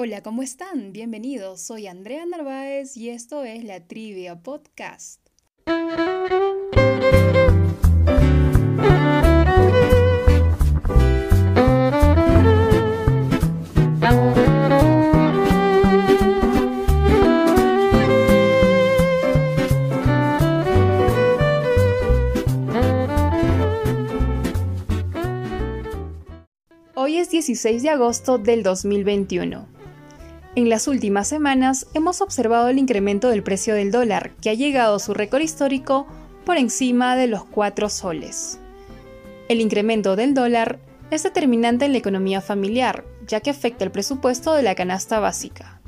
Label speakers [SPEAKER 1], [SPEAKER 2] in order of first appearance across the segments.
[SPEAKER 1] Hola, ¿cómo están? Bienvenidos. Soy Andrea Narváez y esto es la Trivia Podcast. Hoy es 16 de agosto del 2021. En las últimas semanas hemos observado el incremento del precio del dólar, que ha llegado a su récord histórico por encima de los 4 soles. El incremento del dólar es determinante en la economía familiar, ya que afecta el presupuesto de la canasta básica.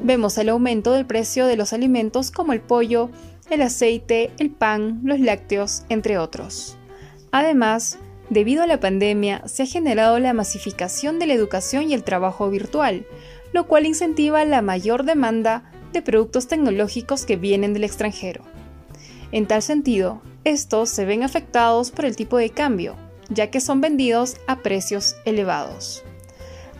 [SPEAKER 1] Vemos el aumento del precio de los alimentos como el pollo, el aceite, el pan, los lácteos, entre otros. Además, debido a la pandemia, se ha generado la masificación de la educación y el trabajo virtual, lo cual incentiva la mayor demanda de productos tecnológicos que vienen del extranjero. En tal sentido, estos se ven afectados por el tipo de cambio, ya que son vendidos a precios elevados.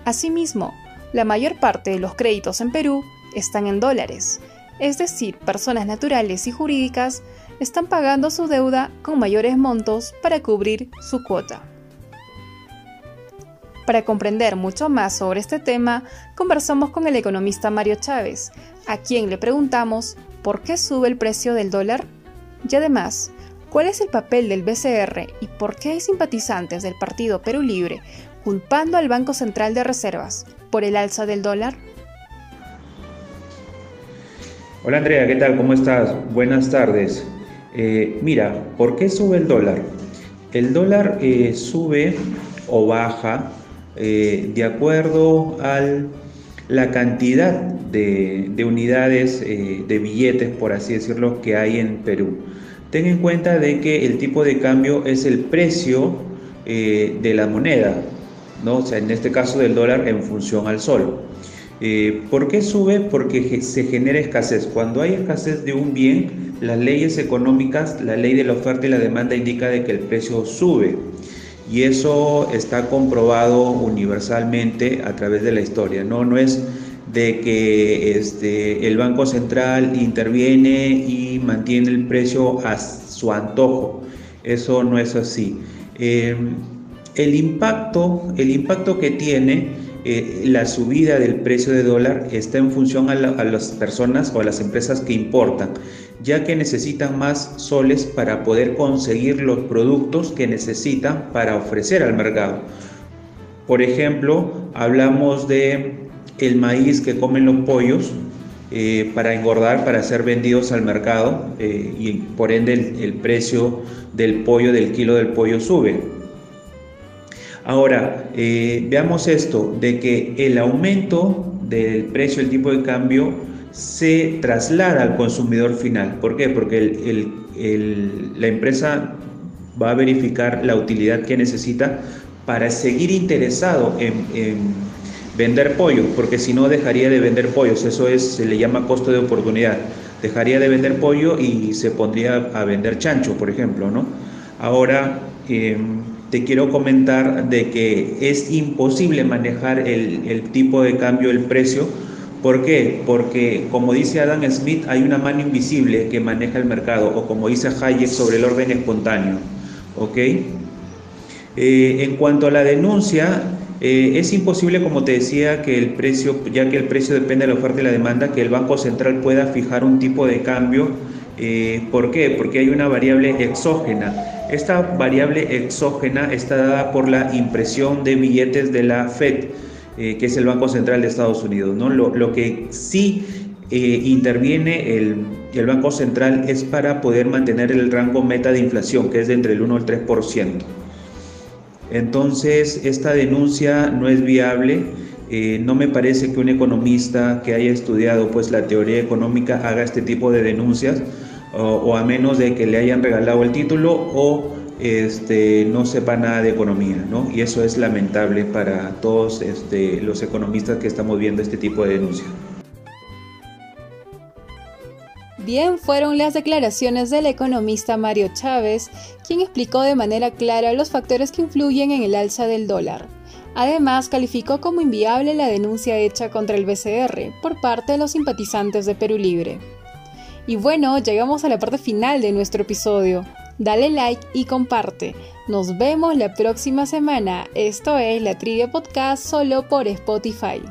[SPEAKER 1] Asimismo, la mayor parte de los créditos en Perú están en dólares, es decir, personas naturales y jurídicas están pagando su deuda con mayores montos para cubrir su cuota. Para comprender mucho más sobre este tema, conversamos con el economista Mario Chávez, a quien le preguntamos por qué sube el precio del dólar y además, cuál es el papel del BCR y por qué hay simpatizantes del Partido Perú Libre culpando al Banco Central de Reservas por el alza del dólar.
[SPEAKER 2] Hola Andrea, ¿qué tal? ¿Cómo estás? Buenas tardes. Eh, mira, ¿por qué sube el dólar? El dólar eh, sube o baja eh, de acuerdo a la cantidad de, unidades eh, de billetes, por así decirlo, que hay en Perú. Ten en cuenta de que el tipo de cambio es el precio de la moneda, ¿no? O sea, en este caso del dólar en función al sol. ¿Por qué sube? Porque se genera escasez. Cuando hay escasez de un bien, las leyes económicas, la ley de la oferta y la demanda indica de que el precio sube y eso está comprobado universalmente a través de la historia. No, no es de que este, el Banco Central interviene y mantiene el precio a su antojo. Eso no es así. Em, el, impacto, el impacto que tiene eh, la subida del precio de dólar está en función a, las personas o a las empresas que importan ya que necesitan más soles para poder conseguir los productos que necesitan para ofrecer al mercado. Por ejemplo, hablamos de el maíz que comen los pollos eh, para engordar, para ser vendidos al mercado eh, y por ende el, precio del pollo, del kilo del pollo sube. Ahora, eh, veamos esto, de que el aumento del precio, el tipo de cambio, se traslada al consumidor final. ¿Por qué? Porque la empresa va a verificar la utilidad que necesita para seguir interesado en, vender pollo, porque si no dejaría de vender pollos, eso es, se le llama costo de oportunidad. Dejaría de vender pollo y se pondría a vender chancho, por ejemplo, ¿no? Ahora em, te quiero comentar de que es imposible manejar el, tipo de cambio, el precio, ¿Por qué? Porque, como dice Adam Smith, hay una mano invisible que maneja el mercado, o como dice Hayek, sobre el orden espontáneo. ¿Ok? Eh, en cuanto a la denuncia, eh, es imposible, como te decía, que el precio, ya que el precio depende de la oferta y la demanda, que el Banco Central pueda fijar un tipo de cambio. Eh, ¿Por qué? Porque hay una variable exógena. Esta variable exógena está dada por la impresión de billetes de la Fed. Eh, que es el Banco Central de Estados Unidos. ¿no? Lo, que sí eh, interviene el, el, Banco Central es para poder mantener el rango meta de inflación, que es de entre el 1 al 3%. Entonces, esta denuncia no es viable. Eh, no me parece que un economista que haya estudiado pues, la teoría económica haga este tipo de denuncias, o, a menos de que le hayan regalado el título o este, no sepa nada de economía, ¿no? Y eso es lamentable para todos este, los economistas que estamos viendo este tipo de denuncia.
[SPEAKER 1] Bien, fueron las declaraciones del economista Mario Chávez, quien explicó de manera clara los factores que influyen en el alza del dólar. Además, calificó como inviable la denuncia hecha contra el BCR por parte de los simpatizantes de Perú Libre. Y bueno, llegamos a la parte final de nuestro episodio. Dale like y comparte. Nos vemos la próxima semana. Esto es la Trivia Podcast solo por Spotify.